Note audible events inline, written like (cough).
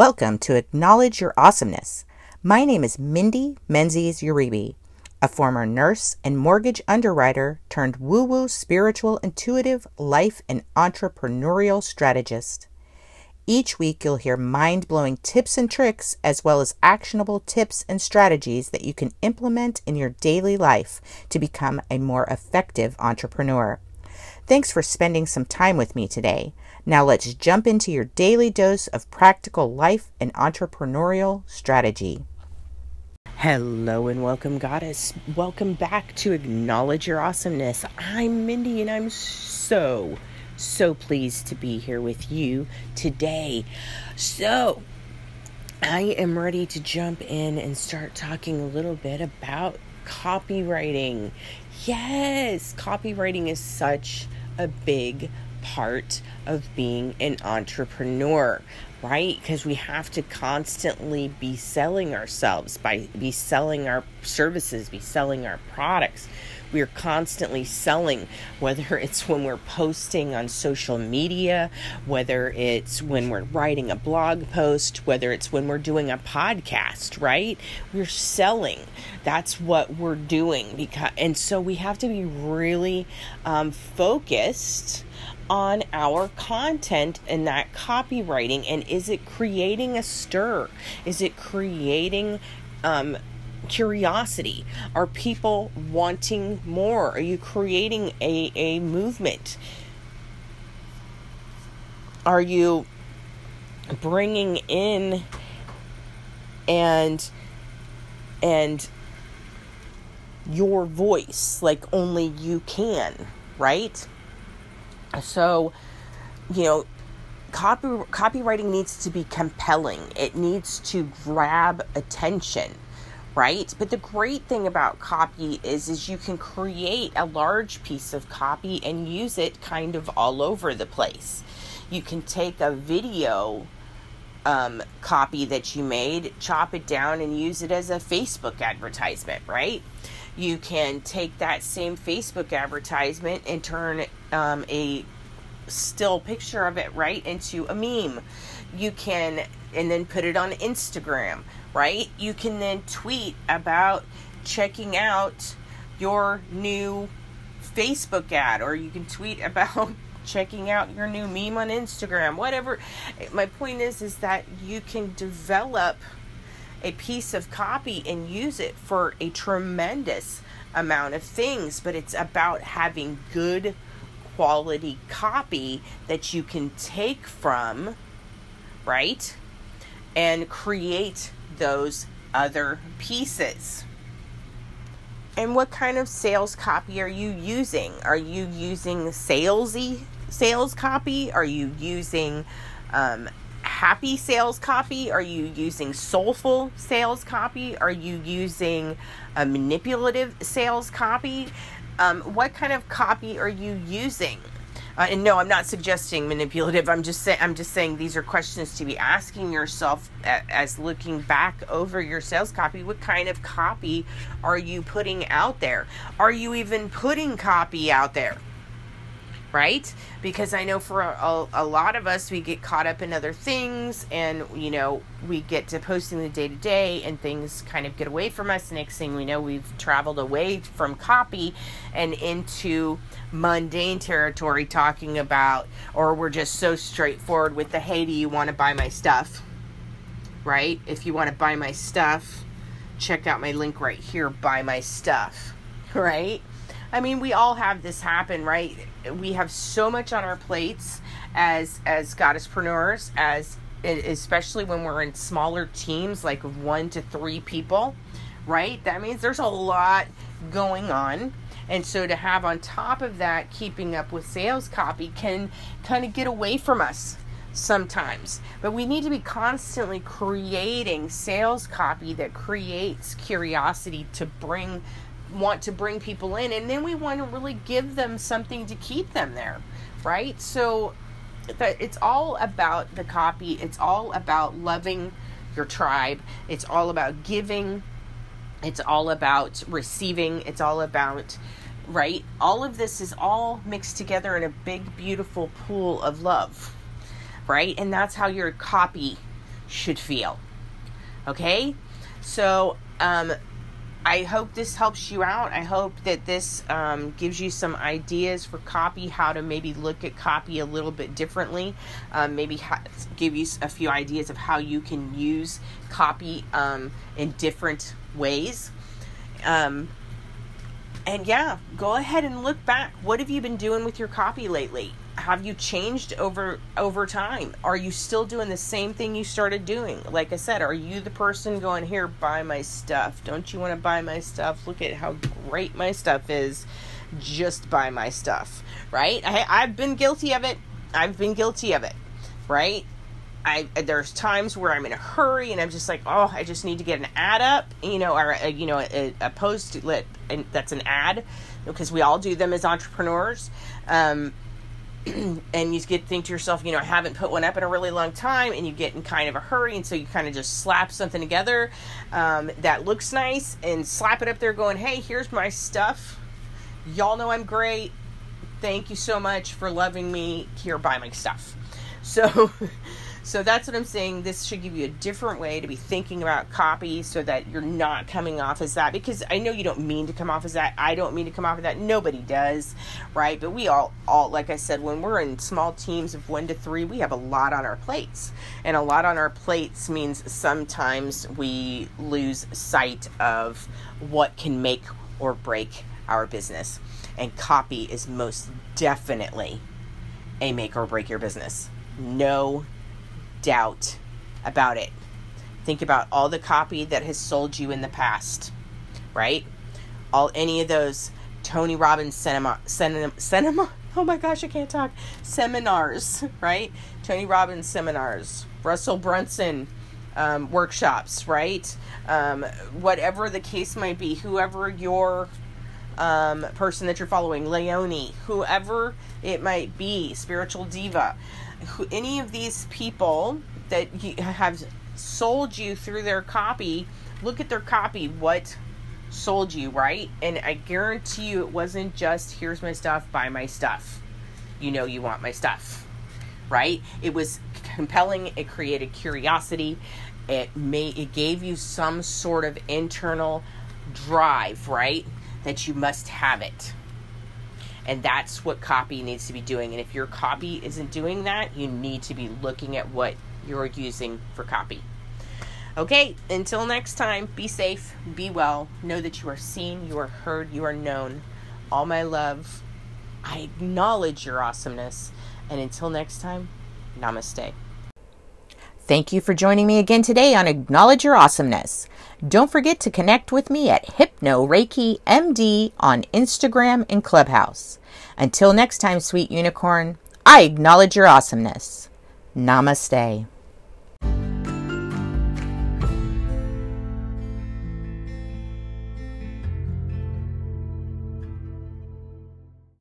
Welcome to Acknowledge Your Awesomeness. My name is Mindy Menzies Uribe, a former nurse and mortgage underwriter turned woo woo spiritual intuitive life and entrepreneurial strategist. Each week, you'll hear mind blowing tips and tricks, as well as actionable tips and strategies that you can implement in your daily life to become a more effective entrepreneur. Thanks for spending some time with me today. Now let's jump into your daily dose of practical life and entrepreneurial strategy. Hello and welcome, Goddess. Welcome back to Acknowledge Your Awesomeness. I'm Mindy and I'm so, so pleased to be here with you today. So, I am ready to jump in and start talking a little bit about copywriting. Yes, copywriting is such a big part of being an entrepreneur right? Because we have to constantly be selling ourselves by be selling our services be selling our products we're constantly selling whether (laughs) it's when we're posting on social media whether it's when we're writing a blog post whether it's when we're doing a podcast right? We're selling. That's what we're doing because and so we have to be really um, focused on our content and that copywriting and is it creating a stir? Is it creating um, curiosity. Are people wanting more? Are you creating a, a movement? Are you bringing in and and your voice like only you can right? So, you know, copy copywriting needs to be compelling. It needs to grab attention, right? But the great thing about copy is is you can create a large piece of copy and use it kind of all over the place. You can take a video um, copy that you made, chop it down, and use it as a Facebook advertisement, right? You can take that same Facebook advertisement and turn um, a still picture of it right into a meme. You can, and then put it on Instagram, right? You can then tweet about checking out your new Facebook ad, or you can tweet (laughs) about checking out your new meme on Instagram, whatever. My point is, is that you can develop a piece of copy and use it for a tremendous amount of things, but it's about having good quality copy that you can take from, right? And create those other pieces. And what kind of sales copy are you using? Are you using salesy sales copy? Are you using um, happy sales copy? Are you using soulful sales copy? Are you using a manipulative sales copy? Um, what kind of copy are you using? Uh, and no, I'm not suggesting manipulative. I'm just saying I'm just saying these are questions to be asking yourself as looking back over your sales copy. What kind of copy are you putting out there? Are you even putting copy out there? Right? Because I know for a, a, lot of us, we get caught up in other things and, you know, we get to posting the day to day and things kind of get away from us. Next thing we know, we've traveled away from copy and into mundane territory talking about, or we're just so straightforward with the hey, do you want to buy my stuff? Right? If you want to buy my stuff, check out my link right here, buy my stuff. Right? I mean, we all have this happen, right? We have so much on our plates as as goddesspreneurs, as especially when we're in smaller teams, like one to three people, right? That means there's a lot going on. And so to have on top of that, keeping up with sales copy can kind of get away from us sometimes. But we need to be constantly creating sales copy that creates curiosity to bring want to bring people in and then we want to really give them something to keep them there right? So that it's all about the copy. It's all about loving your tribe. It's all about giving. It's all about receiving. It's all about right? All of this is all mixed together in a big beautiful pool of love right? And that's how your copy should feel. Okay? So, um, I hope this helps you out. I hope that this um, gives you some ideas for copy, how to maybe look at copy a little bit differently. Um, maybe ha- give you a few ideas of how you can use copy um, in different ways. Um, and yeah, go ahead and look back. What have you been doing with your copy lately? Have you changed over over time? Are you still doing the same thing you started doing? Like i said are you the person going here buy my stuff. Don't you want to buy my stuff? Look at how great my stuff is. Just buy my stuff. Right? I, i've been guilty of it. I've been guilty of it. Right? I there's times where I'm in a hurry and I'm just like, oh, I just need to get an ad up, you know, or a, you know, a, a post lit, and that's an ad because we all do them as entrepreneurs. Um, (clears throat) and you get think to yourself, you know, I haven't put one up in a really long time, and you get in kind of a hurry, and so you kind of just slap something together um, that looks nice and slap it up there, going, "Hey, here's my stuff. Y'all know I'm great. Thank you so much for loving me. Here, buy my stuff." (laughs) So. So that's what I'm saying. This should give you a different way to be thinking about copy so that you're not coming off as that. Because I know you don't mean to come off as that. I don't mean to come off as that. Nobody does, right? But we all, all like I said, when we're in small teams of one to three, we have a lot on our plates. And a lot on our plates means sometimes we lose sight of what can make or break our business. And copy is most definitely a make or break your business. No doubt about it. Think about all the copy that has sold you in the past, right? All any of those Tony Robbins cinema, cinema, cinema. (laughs) Oh my gosh, I can't talk. Seminars, (laughs) right? Tony Robbins seminars, Russell Brunson um, workshops, right? Um, whatever the case might be, whoever your um, person that you're following, Leonie, whoever it might be, spiritual diva, who, any of these people that have sold you through their copy, look at their copy. What sold you, right? And I guarantee you it wasn't just here's my stuff, buy my stuff. You know you want my stuff. Right? It was compelling, it created curiosity, it made it gave you some sort of internal drive, right? That you must have it. And that's what copy needs to be doing. And if your copy isn't doing that, you need to be looking at what you're using for copy. Okay, until next time, be safe, be well, know that you are seen, you are heard, you are known. All my love, I acknowledge your awesomeness. And until next time, namaste. Thank you for joining me again today on Acknowledge Your Awesomeness. Don't forget to connect with me at Hypno Reiki MD on Instagram and Clubhouse. Until next time, sweet unicorn, I acknowledge your awesomeness. Namaste.